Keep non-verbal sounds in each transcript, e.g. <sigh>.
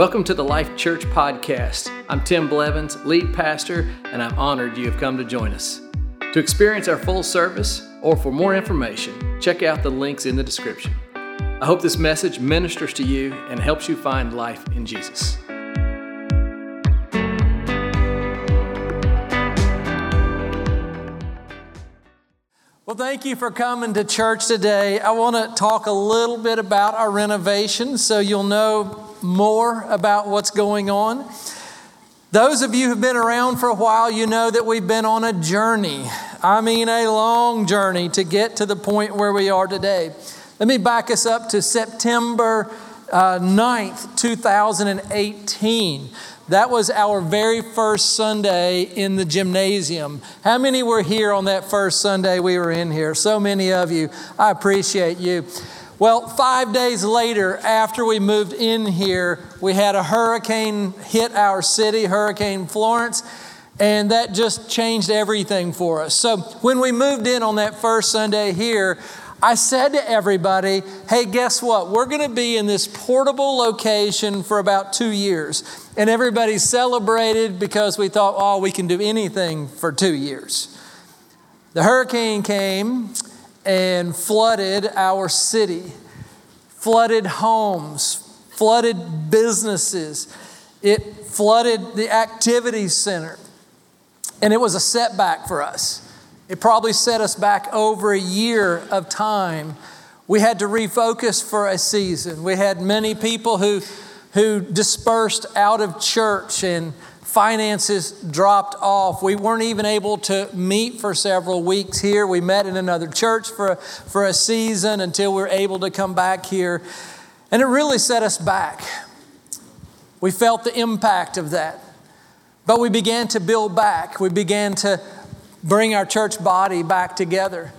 Welcome to the Life Church Podcast. I'm Tim Blevins, lead pastor, and I'm honored you have come to join us. To experience our full service or for more information, check out the links in the description. I hope this message ministers to you and helps you find life in Jesus. Well, thank you for coming to church today. I want to talk a little bit about our renovation so you'll know more about what's going on. Those of you who've been around for a while, you know that we've been on a journey. I mean, a long journey to get to the point where we are today. Let me back us up to September uh, 9th, 2018. That was our very first Sunday in the gymnasium. How many were here on that first Sunday we were in here? So many of you. I appreciate you. Well, five days later, after we moved in here, we had a hurricane hit our city, Hurricane Florence, and that just changed everything for us. So when we moved in on that first Sunday here, I said to everybody, hey, guess what? We're going to be in this portable location for about two years. And everybody celebrated because we thought, oh, we can do anything for two years. The hurricane came and flooded our city, flooded homes, flooded businesses. It flooded the activity center. And it was a setback for us. It probably set us back over a year of time. We had to refocus for a season. We had many people who, who dispersed out of church and finances dropped off. We weren't even able to meet for several weeks here. We met in another church for, for a season until we were able to come back here. And it really set us back. We felt the impact of that. But we began to build back. We began to bring our church body back together.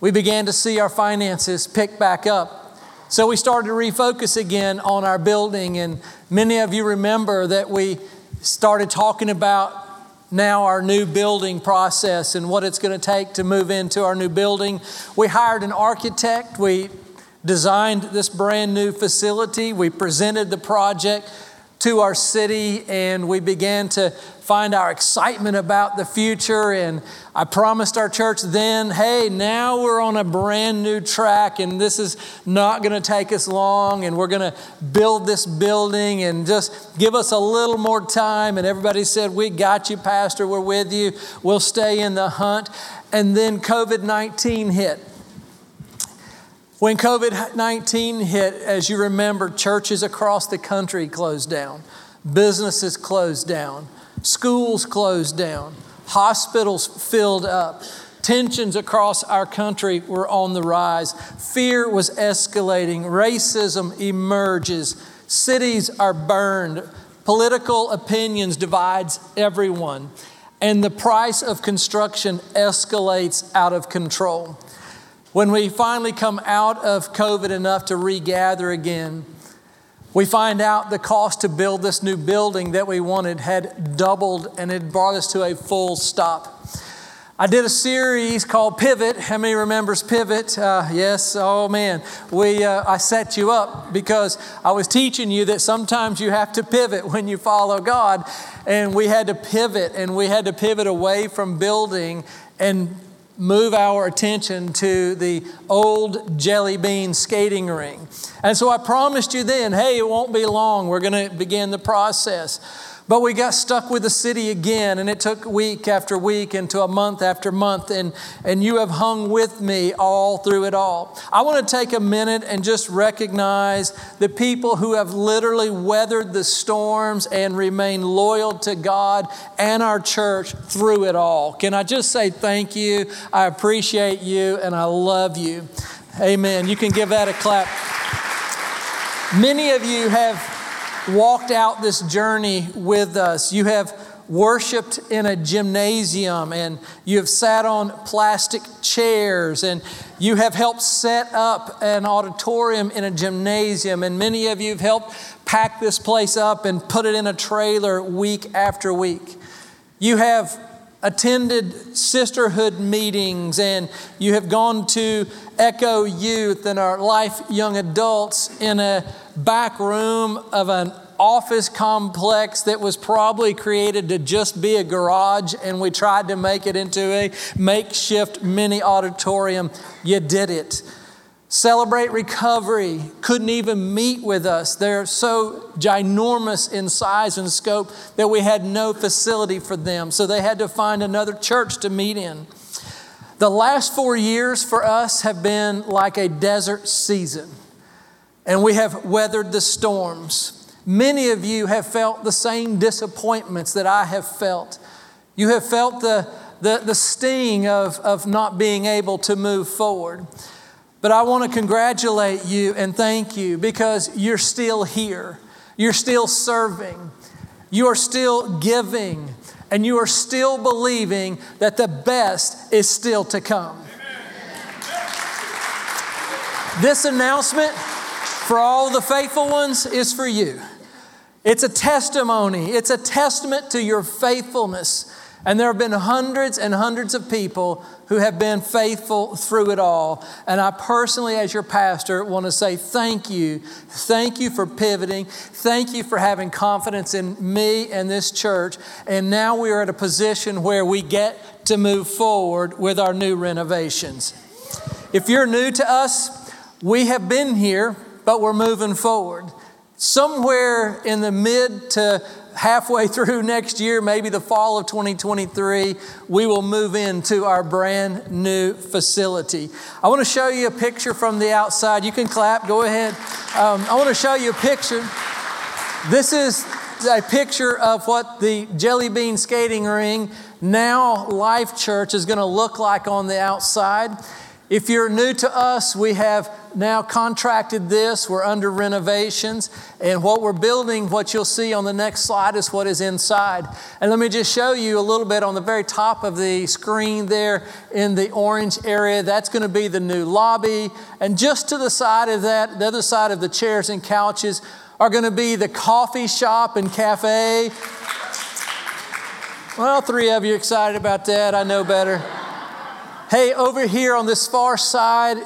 We began to see our finances pick back up. So we started to refocus again on our building. And many of you remember that we started talking about now our new building process and what it's going to take to move into our new building. We hired an architect. We designed this brand new facility. We presented the project to our city and we began to find our excitement about the future. And I promised our church then, hey, now we're on a brand new track and this is not going to take us long and we're going to build this building and just give us a little more time. And everybody said, we got you, Pastor, we're with you, we'll stay in the hunt. And then COVID 19 hit. When COVID 19 hit, as you remember, churches across the country closed down, businesses closed down, schools closed down, hospitals filled up. Tensions across our country were on the rise. Fear was escalating. Racism emerges. Cities are burned. Political opinions divides everyone. And the price of construction escalates out of control. When we finally come out of COVID enough to regather again, we find out the cost to build this new building that we wanted had doubled and it brought us to a full stop. I did a series called Pivot. How many remembers Pivot? Uh, yes. Oh man, we uh, I set you up because I was teaching you that sometimes you have to pivot when you follow God, and we had to pivot and we had to pivot away from building and move our attention to the old jelly bean skating rink. And so I promised you then, hey, it won't be long. We're going to begin the process. But we got stuck with the city again, and it took week after week into a month after month, and, and you have hung with me all through it all. I want to take a minute and just recognize the people who have literally weathered the storms and remained loyal to God and our church through it all. Can I just say thank you? I appreciate you, and I love you. Amen. You can give that a clap. Many of you have walked out this journey with us. You have worshiped in a gymnasium and you have sat on plastic chairs and you have helped set up an auditorium in a gymnasium and many of you have helped pack this place up and put it in a trailer week after week. You have attended sisterhood meetings and you have gone to Echo Youth and our Life Young Adults in a back room of an office complex that was probably created to just be a garage, and we tried to make it into a makeshift mini auditorium. You did it. Celebrate Recovery couldn't even meet with us. They're so ginormous in size and scope that we had no facility for them. So they had to find another church to meet in. The last four years for us have been like a desert season, and we have weathered the storms. Many of you have felt the same disappointments that I have felt. You have felt the, the, the sting of, of not being able to move forward. But I want to congratulate you and thank you because you're still here. You're still serving. You are still giving. And you are still believing that the best is still to come. This announcement for all the faithful ones is for you. It's a testimony, it's a testament to your faithfulness and there have been hundreds and hundreds of people who have been faithful through it all. And I personally, as your pastor, want to say thank you. Thank you for pivoting. Thank you for having confidence in me and this church. And now we are at a position where we get to move forward with our new renovations. If you're new to us, we have been here, but we're moving forward. Somewhere in the mid to halfway through next year, maybe the fall of 2023, we will move into our brand new facility. I want to show you a picture from the outside. You can clap, go ahead. Um, I want to show you a picture. This is a picture of what the Jelly Bean Skating Rink, now Life Church, is going to look like on the outside. If you're new to us, we have now contracted this. We're under renovations. And what we're building, what you'll see on the next slide, is what is inside. And let me just show you a little bit on the very top of the screen there in the orange area. That's going to be the new lobby. And just to the side of that, the other side of the chairs and couches, are going to be the coffee shop and cafe. Well, three of you excited about that. I know better. Hey, over here on this far side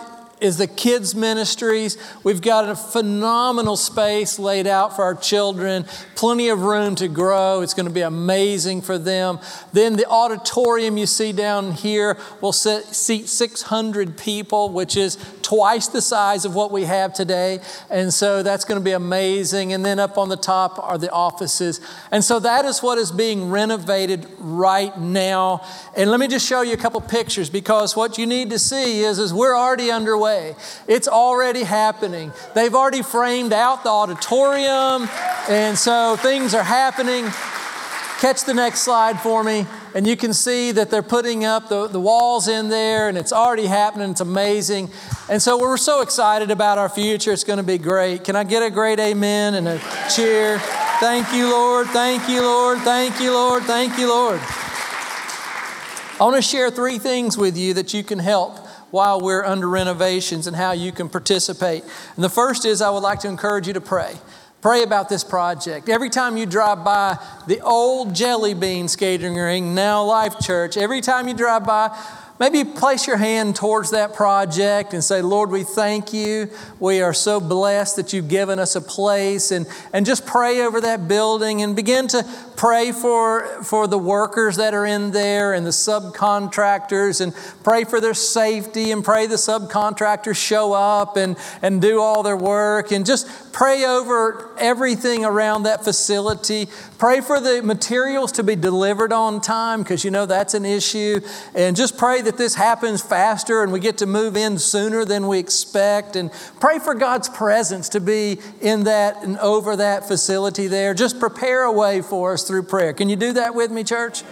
is the kids' ministries. We've got a phenomenal space laid out for our children, plenty of room to grow. It's going to be amazing for them. Then the auditorium you see down here will seat 600 people, which is twice the size of what we have today. And so that's going to be amazing. And then up on the top are the offices. And so that is what is being renovated right now. And let me just show you a couple pictures because what you need to see is, is we're already underway. It's already happening. They've already framed out the auditorium. And so things are happening. Catch the next slide for me and you can see that they're putting up the, the walls in there, and it's already happening. It's amazing. And so we're so excited about our future. It's going to be great. Can I get a great amen and a cheer? Thank you, Lord. Thank you, Lord. Thank you, Lord. Thank you, Lord. I want to share three things with you that you can help while we're under renovations and how you can participate. And the first is I would like to encourage you to pray. Pray about this project. Every time you drive by the old Jelly Bean skating rink, now Life Church, every time you drive by, Maybe place your hand towards that project and say, Lord, we thank you. We are so blessed that you've given us a place. And, and just pray over that building and begin to pray for, for the workers that are in there and the subcontractors and pray for their safety and pray the subcontractors show up and, and do all their work. And just pray over everything around that facility. Pray for the materials to be delivered on time because you know that's an issue. And just pray that this happens faster and we get to move in sooner than we expect. And pray for God's presence to be in that and over that facility there. Just prepare a way for us through prayer. Can you do that with me, church?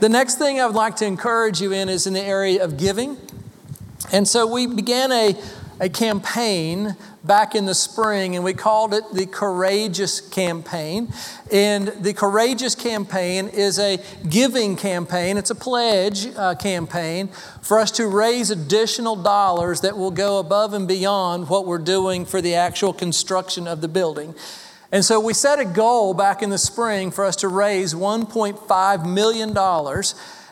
The next thing I would like to encourage you in is in the area of giving. And so we began a, a campaign back in the spring, and we called it the Courageous Campaign. And the Courageous Campaign is a giving campaign, it's a pledge uh, campaign for us to raise additional dollars that will go above and beyond what we're doing for the actual construction of the building. And so we set a goal back in the spring for us to raise $1.5 million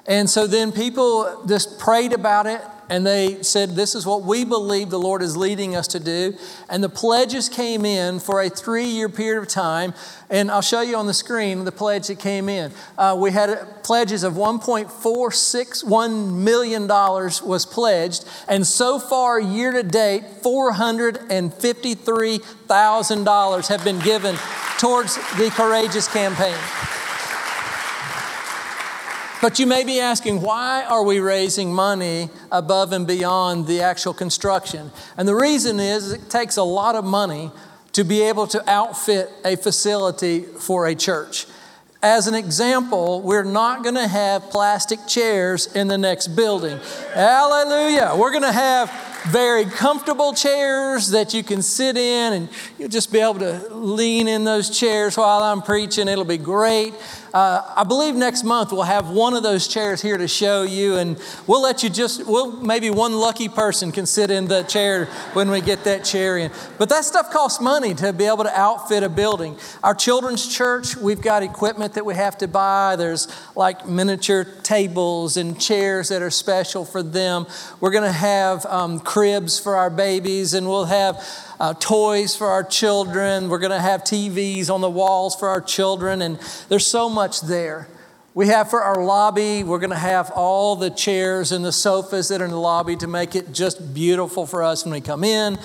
And so then people just prayed about it and they said, This is what we believe the Lord is leading us to do. And the pledges came in for a three year period of time. And I'll show you on the screen the pledge that came in. Uh, we had pledges of $1.461 million was pledged. And so far, year to date, $453,000 have been given towards the Courageous campaign. But you may be asking, why are we raising money above and beyond the actual construction? And the reason is it takes a lot of money to be able to outfit a facility for a church. As an example, we're not going to have plastic chairs in the next building. Hallelujah. We're going to have very comfortable chairs that you can sit in and you'll just be able to lean in those chairs while I'm preaching. It'll be great. Uh, I believe next month we'll have one of those chairs here to show you, and we'll let you just, we'll, maybe one lucky person can sit in the chair when we get that chair in. But that stuff costs money to be able to outfit a building. Our children's church, we've got equipment that we have to buy. There's like miniature tables and chairs that are special for them. We're going to have um, cribs for our babies, and we'll have uh, toys for our children. We're going to have TVs on the walls for our children, and there's so much there. We have for our lobby, we're going to have all the chairs and the sofas that are in the lobby to make it just beautiful for us when we come in.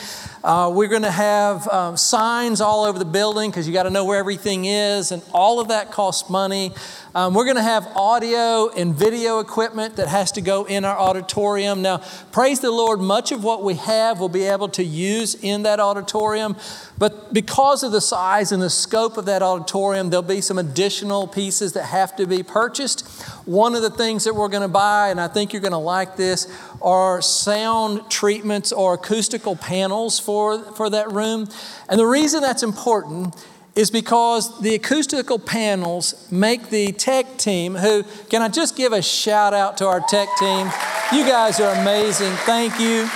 Uh, we're going to have um, signs all over the building because you got to know where everything is, and all of that costs money. Um, we're going to have audio and video equipment that has to go in our auditorium. Now, praise the Lord, much of what we have we'll be able to use in that auditorium, but because of the size and the scope of that auditorium, there'll be some additional pieces that have to be purchased. One of the things that we're going to buy, and I think you're going to like this, are sound treatments or acoustical panels for, for that room. And the reason that's important is because the acoustical panels make the tech team, who, can I just give a shout out to our tech team? You guys are amazing. Thank you.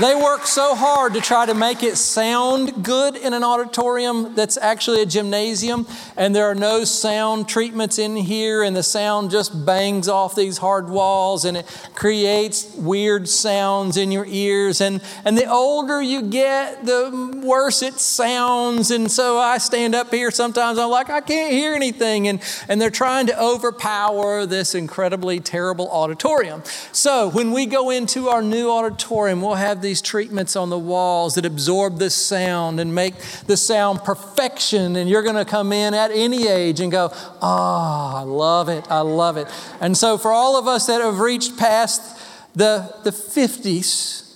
They work so hard to try to make it sound good in an auditorium that's actually a gymnasium, and there are no sound treatments in here, and the sound just bangs off these hard walls and it creates weird sounds in your ears. And, and the older you get, the worse it sounds. And so I stand up here sometimes, I'm like, I can't hear anything. And, and they're trying to overpower this incredibly terrible auditorium. So when we go into our new auditorium, we'll have these treatments on the walls that absorb this sound and make the sound perfection. And you're going to come in at any age and go, Oh, I love it. I love it. And so, for all of us that have reached past the, the 50s,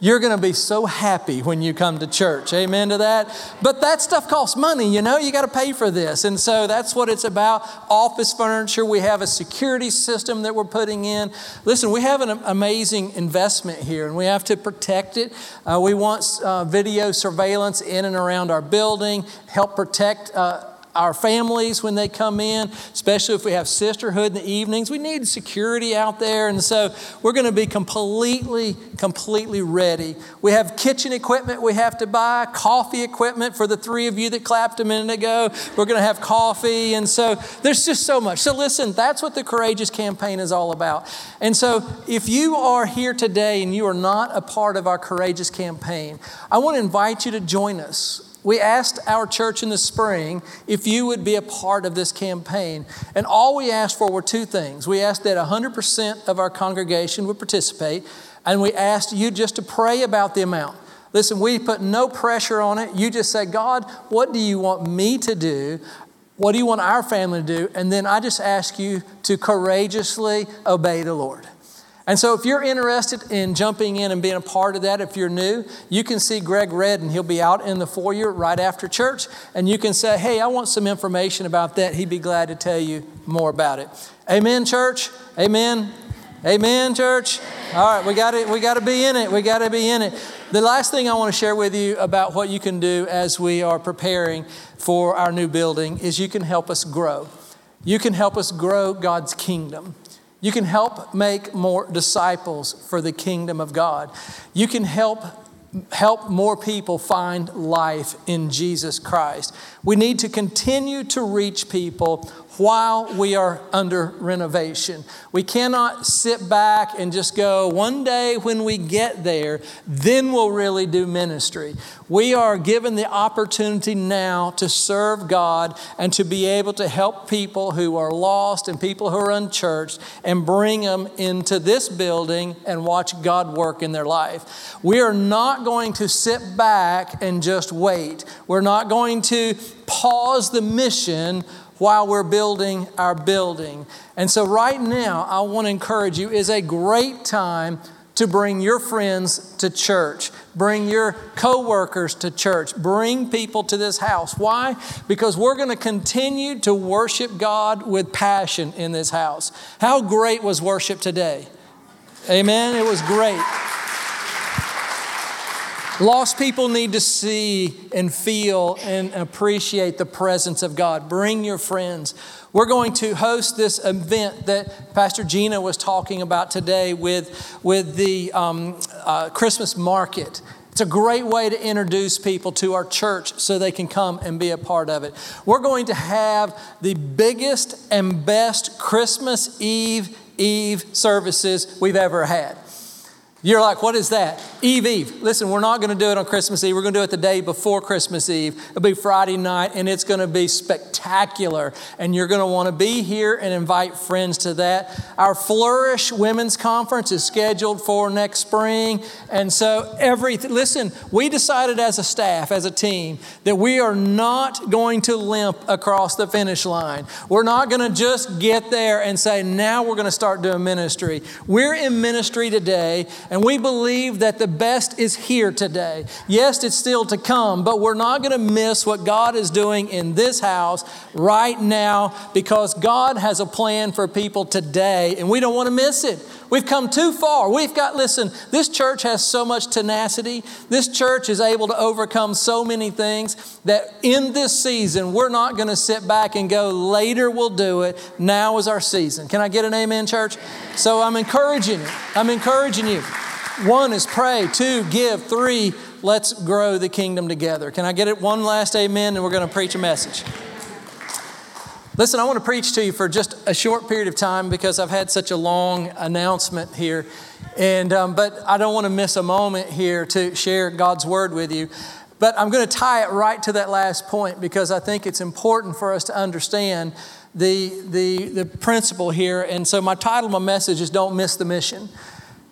you're going to be so happy when you come to church. Amen to that. But that stuff costs money, you know, you got to pay for this. And so that's what it's about. Office furniture, we have a security system that we're putting in. Listen, we have an amazing investment here and we have to protect it. Uh, we want uh, video surveillance in and around our building, help protect. Uh, our families when they come in, especially if we have sisterhood in the evenings. We need security out there. And so we're going to be completely, completely ready. We have kitchen equipment we have to buy, coffee equipment for the three of you that clapped a minute ago. We're going to have coffee. And so there's just so much. So listen, that's what the Courageous campaign is all about. And so if you are here today and you are not a part of our Courageous campaign, I want to invite you to join us we asked our church in the spring if you would be a part of this campaign. And all we asked for were two things. We asked that 100% of our congregation would participate, and we asked you just to pray about the amount. Listen, we put no pressure on it. You just say, God, what do you want me to do? What do you want our family to do? And then I just ask you to courageously obey the Lord. And so, if you're interested in jumping in and being a part of that, if you're new, you can see Greg Redden. He'll be out in the foyer right after church, and you can say, Hey, I want some information about that. He'd be glad to tell you more about it. Amen, church? Amen. Amen, church. All right, we got it. We got to be in it. We got to be in it. The last thing I want to share with you about what you can do as we are preparing for our new building is you can help us grow. You can help us grow God's kingdom. You can help make more disciples for the kingdom of God. You can help help more people find life in Jesus Christ. We need to continue to reach people while we are under renovation. We cannot sit back and just go, one day when we get there, then we'll really do ministry. We are given the opportunity now to serve God and to be able to help people who are lost and people who are unchurched and bring them into this building and watch God work in their life. We are not going to sit back and just wait. We're not going to pause the mission while we're building our building. And so, right now, I want to encourage you is a great time to bring your friends to church, bring your coworkers to church, bring people to this house. Why? Because we're going to continue to worship God with passion in this house. How great was worship today? Amen. It was great. Lost people need to see and feel and appreciate the presence of God. Bring your friends. We're going to host this event that Pastor Gina was talking about today with, with the um, uh, Christmas market. It's a great way to introduce people to our church so they can come and be a part of it. We're going to have the biggest and best Christmas Eve Eve services we've ever had. You're like, what is that? Eve Eve. Listen, we're not going to do it on Christmas Eve. We're going to do it the day before Christmas Eve. It'll be Friday night, and it's going to be spectacular. And you're going to want to be here and invite friends to that. Our Flourish Women's Conference is scheduled for next spring. And so, everything, listen, we decided as a staff, as a team, that we are not going to limp across the finish line. We're not going to just get there and say, now we're going to start doing ministry. We're in ministry today and we believe that the best is here today. Yes, it's still to come, but we're not going to miss what God is doing in this house right now because God has a plan for people today, and we don't want to miss it. We've come too far. We've got, listen, this church has so much tenacity. This church is able to overcome so many things that in this season, we're not going to sit back and go, later we'll do it. Now is our season. Can I get an amen, church? So I'm encouraging you. I'm encouraging you. One is pray, two, give, three, let's grow the kingdom together. Can I get it? One last amen, and we're going to preach a message. Listen, I want to preach to you for just a short period of time because I've had such a long announcement here. And, um, but I don't want to miss a moment here to share God's word with you. But I'm going to tie it right to that last point because I think it's important for us to understand the, the, the principle here. And so, my title my message is Don't Miss the Mission.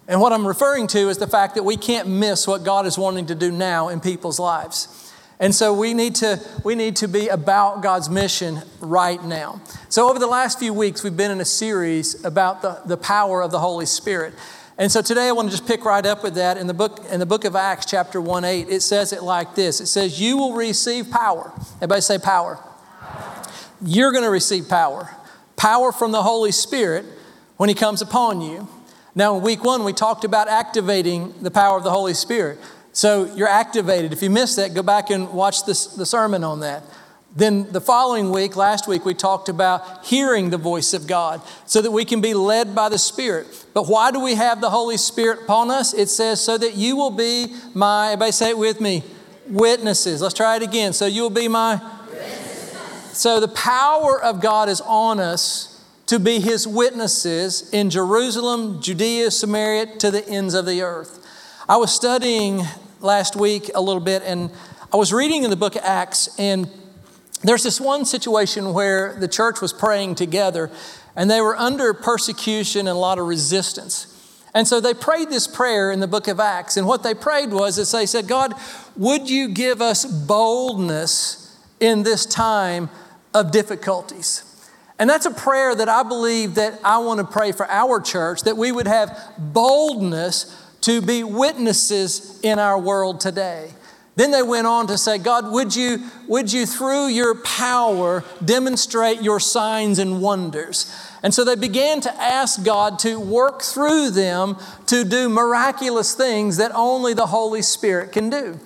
And what I'm referring to is the fact that we can't miss what God is wanting to do now in people's lives. And so we need to we need to be about God's mission right now. So over the last few weeks we've been in a series about the, the power of the Holy Spirit. And so today I want to just pick right up with that in the book in the book of Acts chapter 1 8 it says it like this. It says you will receive power. Everybody say power. power. You're going to receive power. Power from the Holy Spirit when he comes upon you. Now in week 1 we talked about activating the power of the Holy Spirit. So you're activated. If you missed that, go back and watch this, the sermon on that. Then the following week, last week, we talked about hearing the voice of God so that we can be led by the Spirit. But why do we have the Holy Spirit upon us? It says, so that you will be my, everybody say it with me, witnesses. Let's try it again. So you will be my. So the power of God is on us to be his witnesses in Jerusalem, Judea, Samaria, to the ends of the earth. I was studying last week a little bit, and I was reading in the book of Acts, and there's this one situation where the church was praying together, and they were under persecution and a lot of resistance. And so they prayed this prayer in the book of Acts, and what they prayed was is they said, God, would you give us boldness in this time of difficulties? And that's a prayer that I believe that I want to pray for our church, that we would have boldness to be witnesses in our world today. Then they went on to say, God, would you, would you through your power demonstrate your signs and wonders? And so they began to ask God to work through them to do miraculous things that only the Holy Spirit can do.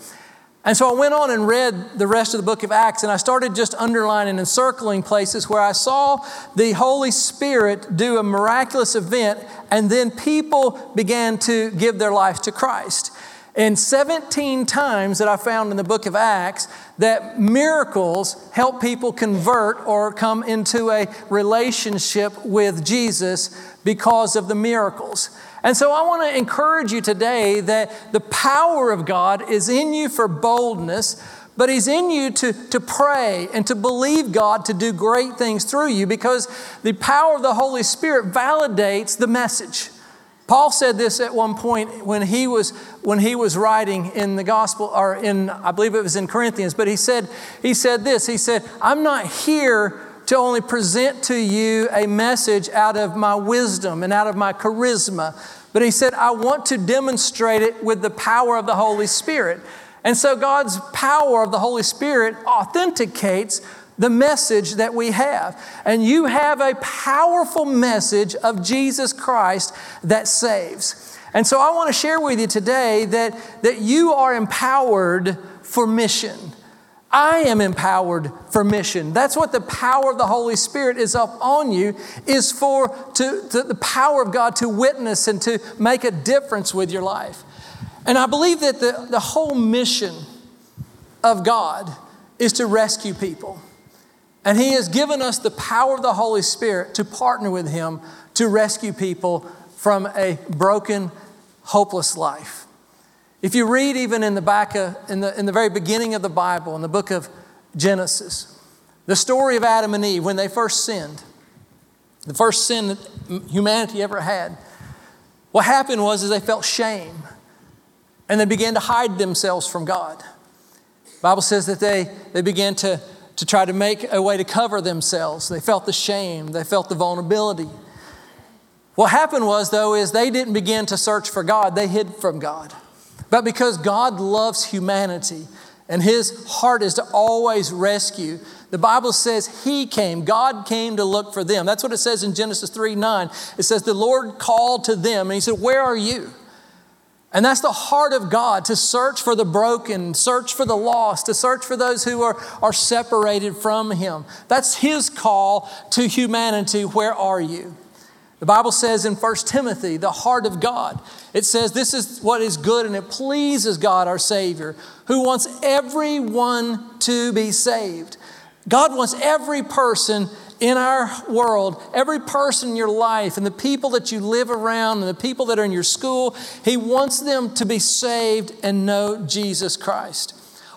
And so I went on and read the rest of the book of Acts, and I started just underlining and circling places where I saw the Holy Spirit do a miraculous event, and then people began to give their life to Christ. And 17 times that I found in the book of Acts that miracles help people convert or come into a relationship with Jesus because of the miracles. And so I want to encourage you today that the power of God is in you for boldness, but He's in you to, to pray and to believe God to do great things through you because the power of the Holy Spirit validates the message. Paul said this at one point when he was when he was writing in the gospel or in I believe it was in Corinthians, but he said he said this. He said, "I'm not here to only present to you a message out of my wisdom and out of my charisma, but he said, I want to demonstrate it with the power of the Holy Spirit." And so God's power of the Holy Spirit authenticates the message that we have. And you have a powerful message of Jesus Christ that saves. And so I want to share with you today that, that you are empowered for mission. I am empowered for mission. That's what the power of the Holy Spirit is up on you, is for to, to the power of God to witness and to make a difference with your life. And I believe that the, the whole mission of God is to rescue people. And He has given us the power of the Holy Spirit to partner with Him to rescue people from a broken, hopeless life. If you read even in the back of, in the, in the very beginning of the Bible, in the book of Genesis, the story of Adam and Eve when they first sinned, the first sin that humanity ever had, what happened was is they felt shame and they began to hide themselves from God. The Bible says that they, they began to to try to make a way to cover themselves. They felt the shame, they felt the vulnerability. What happened was, though, is they didn't begin to search for God, they hid from God. But because God loves humanity and his heart is to always rescue, the Bible says he came, God came to look for them. That's what it says in Genesis 3 9. It says, The Lord called to them and he said, Where are you? And that's the heart of God to search for the broken, search for the lost, to search for those who are, are separated from Him. That's His call to humanity. Where are you? The Bible says in 1 Timothy, the heart of God, it says, This is what is good and it pleases God our Savior, who wants everyone to be saved. God wants every person in our world, every person in your life and the people that you live around and the people that are in your school, He wants them to be saved and know Jesus Christ.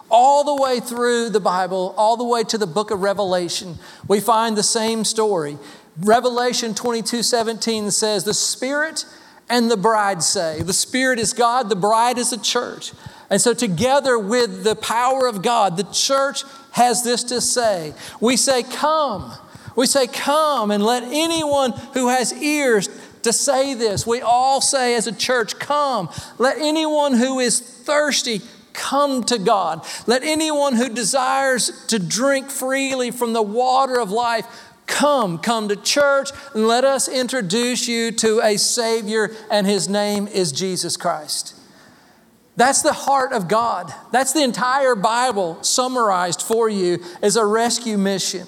All the way through the Bible, all the way to the book of Revelation, we find the same story. Revelation 22 17 says, The Spirit and the bride say, The Spirit is God, the bride is the church. And so, together with the power of God, the church has this to say. We say, Come. We say, Come and let anyone who has ears to say this. We all say as a church, Come. Let anyone who is thirsty come to God. Let anyone who desires to drink freely from the water of life come. Come to church and let us introduce you to a Savior, and His name is Jesus Christ. That's the heart of God. That's the entire Bible summarized for you as a rescue mission.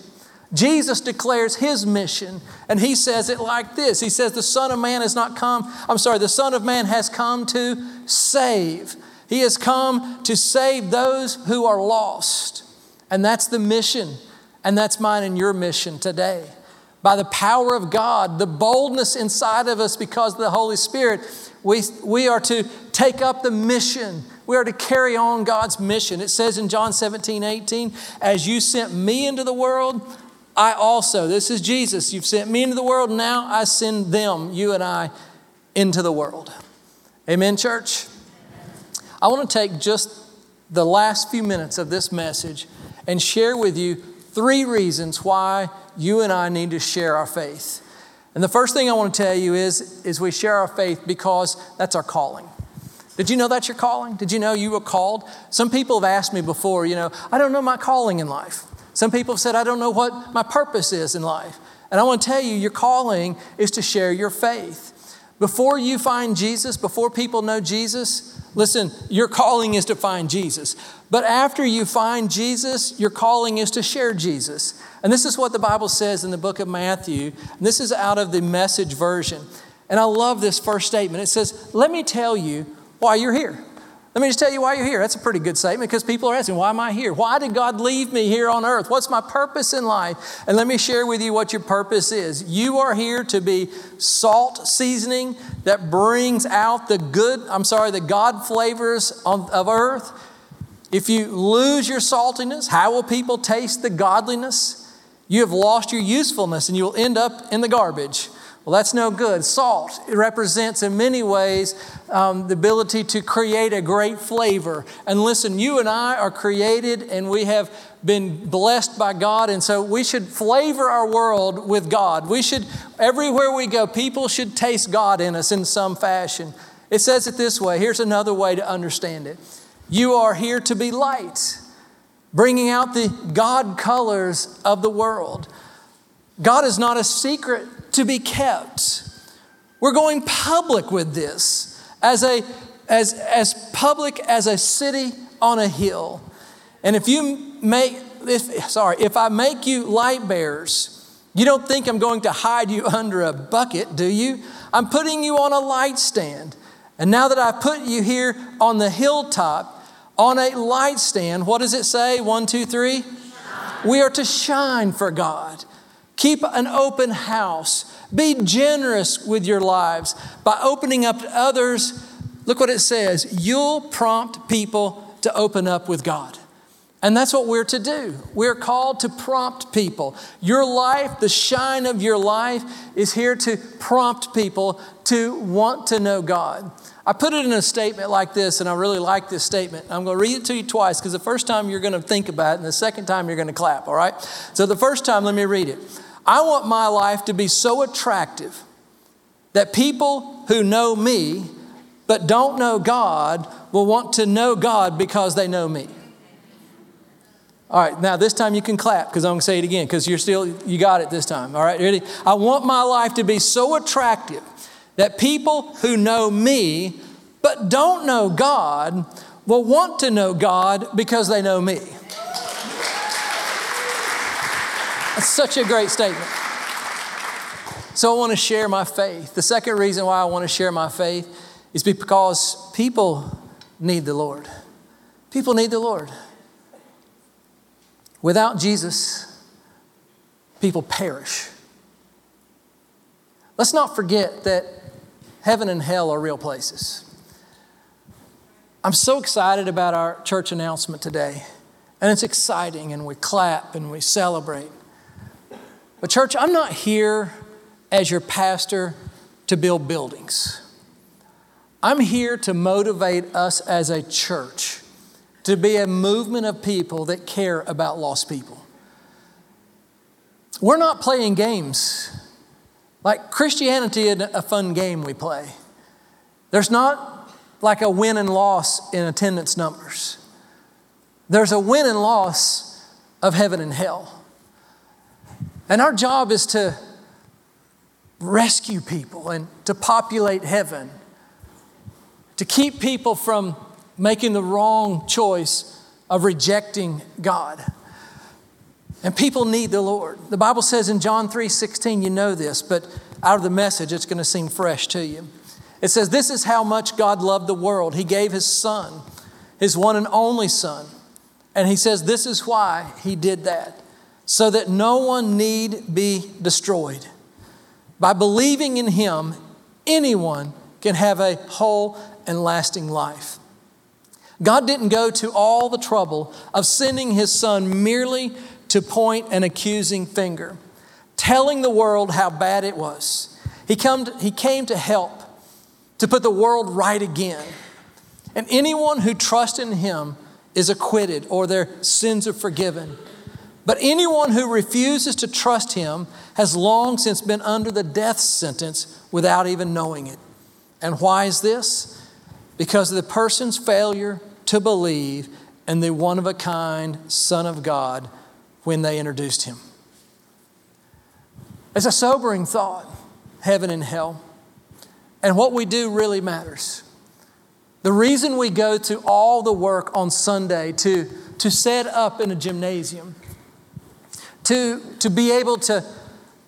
Jesus declares his mission, and he says it like this He says, The Son of Man has not come, I'm sorry, the Son of Man has come to save. He has come to save those who are lost. And that's the mission, and that's mine and your mission today. By the power of God, the boldness inside of us because of the Holy Spirit, we, we are to take up the mission. We are to carry on God's mission. It says in John 17, 18, As you sent me into the world, I also, this is Jesus, you've sent me into the world, now I send them, you and I, into the world. Amen, church? I want to take just the last few minutes of this message and share with you three reasons why you and I need to share our faith. And the first thing I want to tell you is, is we share our faith because that's our calling. Did you know that's your calling? Did you know you were called? Some people have asked me before, you know, I don't know my calling in life. Some people have said, I don't know what my purpose is in life. And I want to tell you, your calling is to share your faith. Before you find Jesus, before people know Jesus, listen, your calling is to find Jesus. But after you find Jesus, your calling is to share Jesus. And this is what the Bible says in the book of Matthew. And this is out of the message version. And I love this first statement. It says, Let me tell you why you're here. Let me just tell you why you're here. That's a pretty good statement because people are asking, why am I here? Why did God leave me here on earth? What's my purpose in life? And let me share with you what your purpose is. You are here to be salt seasoning that brings out the good, I'm sorry, the God flavors of earth. If you lose your saltiness, how will people taste the godliness? You have lost your usefulness and you will end up in the garbage. Well, that's no good. Salt it represents, in many ways, um, the ability to create a great flavor. And listen, you and I are created and we have been blessed by God, and so we should flavor our world with God. We should, everywhere we go, people should taste God in us in some fashion. It says it this way here's another way to understand it You are here to be light, bringing out the God colors of the world. God is not a secret to be kept. We're going public with this as, a, as, as public as a city on a hill. And if you make, if, sorry, if I make you light bearers, you don't think I'm going to hide you <laughs> under a bucket, do you? I'm putting you on a light stand. And now that I put you here on the hilltop, on a light stand, what does it say? One, two, three. We are to shine for God. Keep an open house. Be generous with your lives. By opening up to others, look what it says you'll prompt people to open up with God. And that's what we're to do. We're called to prompt people. Your life, the shine of your life, is here to prompt people to want to know God. I put it in a statement like this, and I really like this statement. I'm going to read it to you twice because the first time you're going to think about it, and the second time you're going to clap, all right? So the first time, let me read it. I want my life to be so attractive that people who know me but don't know God will want to know God because they know me. All right, now this time you can clap because I'm going to say it again because you're still, you got it this time. All right, ready? I want my life to be so attractive that people who know me but don't know God will want to know God because they know me. That's such a great statement. So I want to share my faith. The second reason why I want to share my faith is because people need the Lord. People need the Lord. Without Jesus, people perish. Let's not forget that heaven and hell are real places. I'm so excited about our church announcement today. And it's exciting, and we clap and we celebrate. But, church, I'm not here as your pastor to build buildings. I'm here to motivate us as a church to be a movement of people that care about lost people. We're not playing games. Like Christianity isn't a fun game we play. There's not like a win and loss in attendance numbers. There's a win and loss of heaven and hell. And our job is to rescue people and to populate heaven, to keep people from making the wrong choice of rejecting God. And people need the Lord. The Bible says in John 3 16, you know this, but out of the message, it's going to seem fresh to you. It says, This is how much God loved the world. He gave His Son, His one and only Son. And He says, This is why He did that so that no one need be destroyed. By believing in Him, anyone can have a whole and lasting life. God didn't go to all the trouble of sending His Son merely to point an accusing finger, telling the world how bad it was. He, come to, he came to help, to put the world right again. And anyone who trusts in Him is acquitted or their sins are forgiven. But anyone who refuses to trust him has long since been under the death sentence without even knowing it. And why is this? Because of the person's failure to believe in the one of a kind Son of God when they introduced him. It's a sobering thought heaven and hell. And what we do really matters. The reason we go to all the work on Sunday to, to set up in a gymnasium, to, to be able to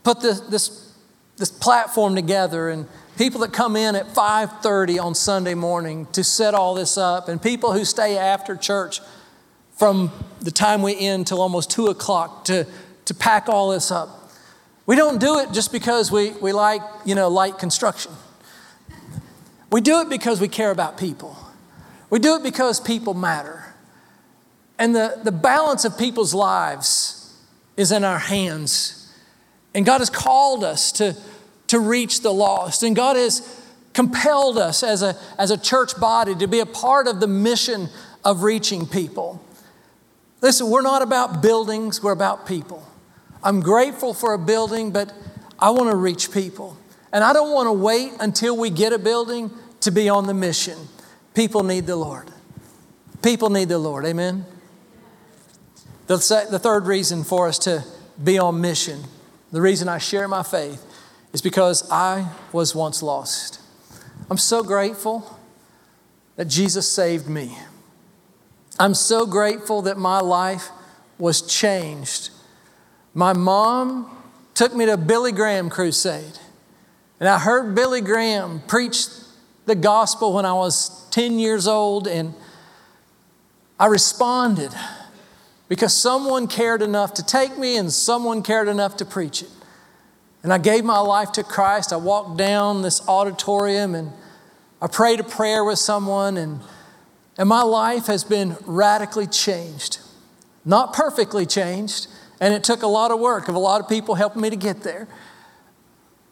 put this, this, this platform together and people that come in at 5.30 on sunday morning to set all this up and people who stay after church from the time we end till almost 2 o'clock to, to pack all this up. We don't do it just because we, we like you know light construction. We do it because we care about people. We do it because people matter. And the, the balance of people's lives is in our hands. And god has called us to to reach the lost. And God has compelled us as a, as a church body to be a part of the mission of reaching people. Listen, we're not about buildings, we're about people. I'm grateful for a building, but I want to reach people. And I don't want to wait until we get a building to be on the mission. People need the Lord. People need the Lord. Amen. The, the third reason for us to be on mission, the reason I share my faith, is because I was once lost. I'm so grateful that Jesus saved me. I'm so grateful that my life was changed. My mom took me to Billy Graham crusade. And I heard Billy Graham preach the gospel when I was 10 years old and I responded because someone cared enough to take me and someone cared enough to preach it. And I gave my life to Christ. I walked down this auditorium and I prayed a prayer with someone, and, and my life has been radically changed. Not perfectly changed, and it took a lot of work of a lot of people helping me to get there.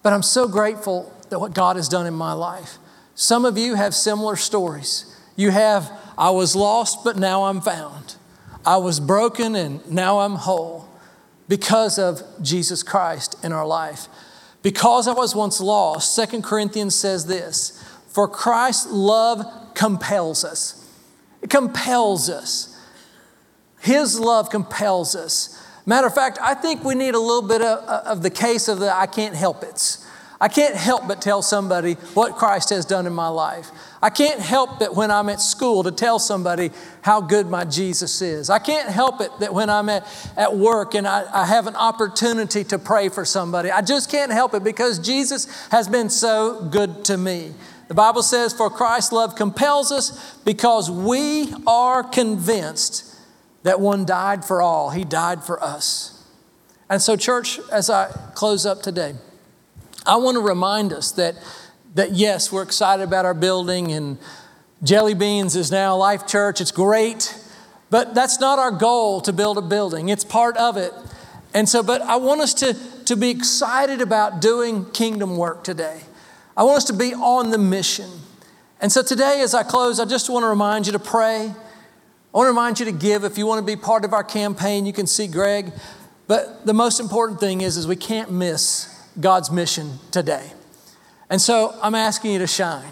But I'm so grateful that what God has done in my life. Some of you have similar stories. You have, I was lost, but now I'm found. I was broken, and now I'm whole because of Jesus Christ in our life. Because I was once lost, Second Corinthians says this For Christ's love compels us. It compels us. His love compels us. Matter of fact, I think we need a little bit of, of the case of the I can't help it. I can't help but tell somebody what Christ has done in my life. I can't help it when I'm at school to tell somebody how good my Jesus is. I can't help it that when I'm at, at work and I, I have an opportunity to pray for somebody. I just can't help it because Jesus has been so good to me. The Bible says, For Christ's love compels us because we are convinced that one died for all. He died for us. And so, church, as I close up today, I want to remind us that that yes, we're excited about our building and Jelly Beans is now Life Church. It's great, but that's not our goal to build a building. It's part of it. And so, but I want us to, to be excited about doing kingdom work today. I want us to be on the mission. And so today, as I close, I just want to remind you to pray. I want to remind you to give. If you want to be part of our campaign, you can see Greg. But the most important thing is, is we can't miss God's mission today. And so I'm asking you to shine.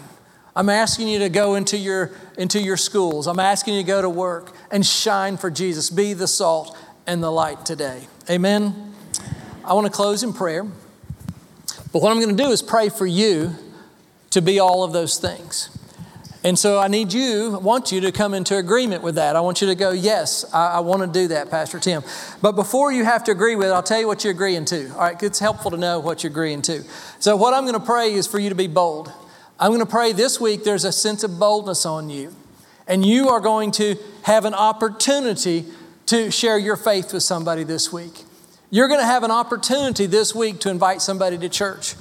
I'm asking you to go into your, into your schools. I'm asking you to go to work and shine for Jesus. Be the salt and the light today. Amen. I want to close in prayer. But what I'm going to do is pray for you to be all of those things. And so I need you, I want you to come into agreement with that. I want you to go, yes, I, I, want to do that, Pastor Tim. But before you have to agree with it, I'll tell you what you're agreeing to. All right, it's helpful to know what you're agreeing to. So what I'm going to pray is for you to be bold. I'm going to pray this week there's a sense of boldness on you. And you are going to have an opportunity to share your faith with somebody this week. You're going to have an opportunity this week to invite somebody to church.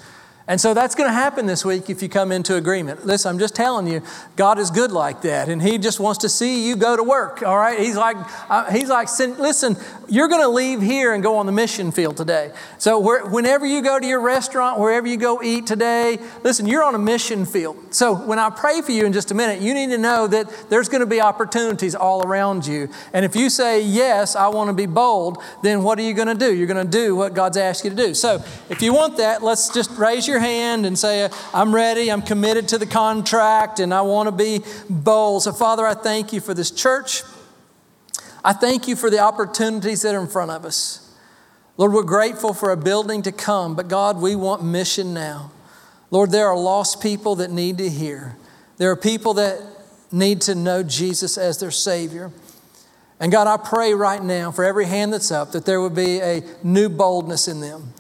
And so that's going to happen this week if you come into agreement. Listen, I'm just telling you, God is good like that, and He just wants to see you go to work. All right, He's like, uh, He's like, listen, you're going to leave here and go on the mission field today. So where, whenever you go to your restaurant, wherever you go eat today, listen, you're on a mission field. So when I pray for you in just a minute, you need to know that there's going to be opportunities all around you. And if you say yes, I want to be bold, then what are you going to do? You're going to do what God's asked you to do. So if you want that, let's just raise your your hand and say, I'm ready, I'm committed to the contract, and I want to be bold. So, Father, I thank you for this church. I thank you for the opportunities that are in front of us. Lord, we're grateful for a building to come, but God, we want mission now. Lord, there are lost people that need to hear. There are people that need to know Jesus as their Savior. And God, I pray right now for every hand that's up that there would be a new boldness in them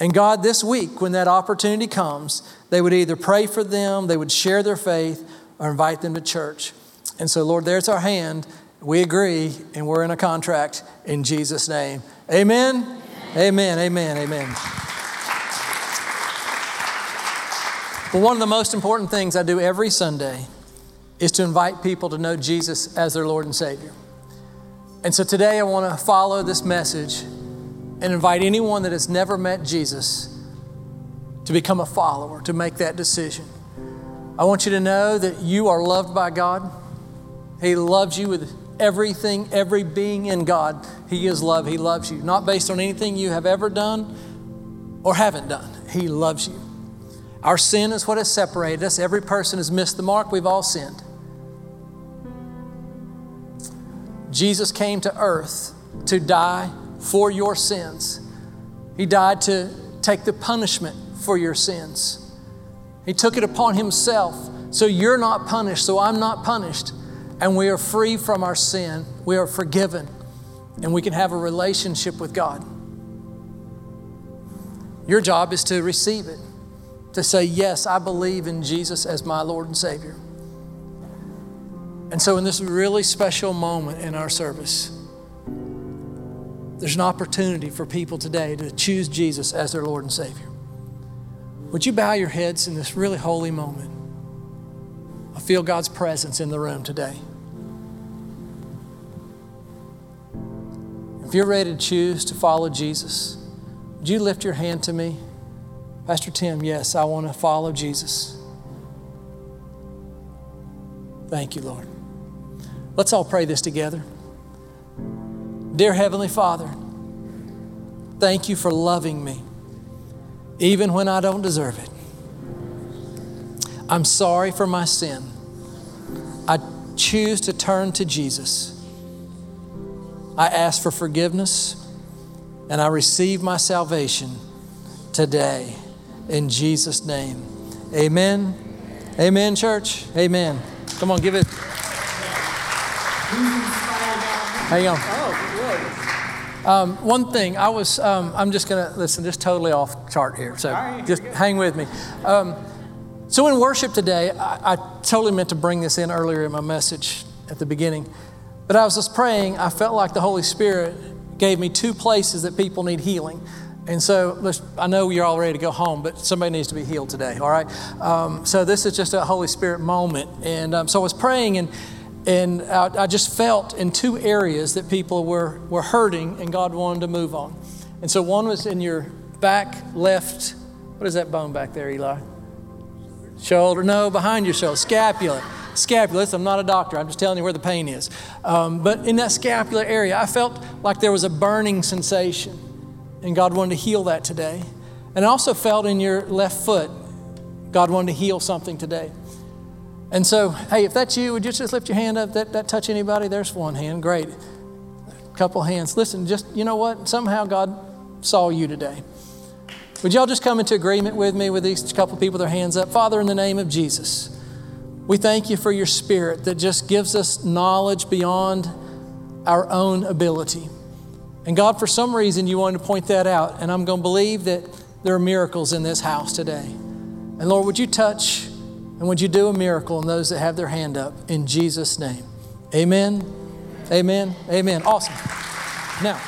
And God, this week, when that opportunity comes, they would either pray for them, they would share their faith, or invite them to church. And so, Lord, there's our hand. We agree, and we're in a contract in Jesus' name. Amen. Amen. Amen. Amen. Well, one of the most important things I do every Sunday is to invite people to know Jesus as their Lord and Savior. And so today I want to follow this message and invite anyone that has never met Jesus to become a follower, to make that decision. I want you to know that you are loved by God. He loves you with everything, every being in God. He is love. He loves you, not based on anything you have ever done or haven't done. He loves you. Our sin is what has separated us. Every person has missed the mark. We've all sinned. Jesus came to earth to die for your sins. He died to take the punishment for your sins. He took it upon Himself. So you're not punished, so I'm not punished. And we are free from our sin. We are forgiven. And we can have a relationship with God. Your job is to receive it, to say, Yes, I believe in Jesus as my Lord and Savior. And so, in this really special moment in our service, there's an opportunity for people today to choose Jesus as their Lord and Savior. Would you bow your heads in this really holy moment? I feel God's presence in the room today. If you're ready to choose to follow Jesus, would you lift your hand to me? Pastor Tim, yes, I want to follow Jesus. Thank you, Lord. Let's all pray this together. Dear Heavenly Father, thank you for loving me, even when I don't deserve it. I'm sorry for my sin. I choose to turn to Jesus. I ask for forgiveness and I receive my salvation today. In Jesus' name. Amen. Amen, church. Amen. Come on, give it. You going? Um, one thing, I was, um, I'm just going to listen, just totally off chart here. So right, just hang with me. Um, so in worship today, I, I, totally meant to bring this in earlier in my message at the beginning. But I was just praying, I felt like the Holy Spirit gave me two places that people need healing. And so I know you're all ready to go home, but somebody needs to be healed today, all right? Um, so this is just a Holy Spirit moment. And um, so I was praying, and and I, I, just felt in two areas that people were, were hurting and God wanted to move on. And so one was in your back left, what is that bone back there, Eli? Shoulder, no, behind your shoulder, scapula. Scapula, I'm not a doctor, I'm just telling you where the pain is. Um, but in that scapular area, I felt like there was a burning sensation, and God wanted to heal that today. And I also felt in your left foot, God wanted to heal something today. And so, hey, if that's you, would you just lift your hand up? That, that touch anybody? There's one hand. Great. A couple hands. Listen, just, you know what? Somehow God saw you today. Would y'all just come into agreement with me with these couple people their hands up? Father, in the name of Jesus, we thank you for your spirit that just gives us knowledge beyond our own ability. And God, for some reason, you wanted to point that out. And I'm going to believe that there are miracles in this house today. And Lord, would you touch and would you do a miracle in those that have their hand up in Jesus' name? Amen. Amen. Amen. Awesome. Now,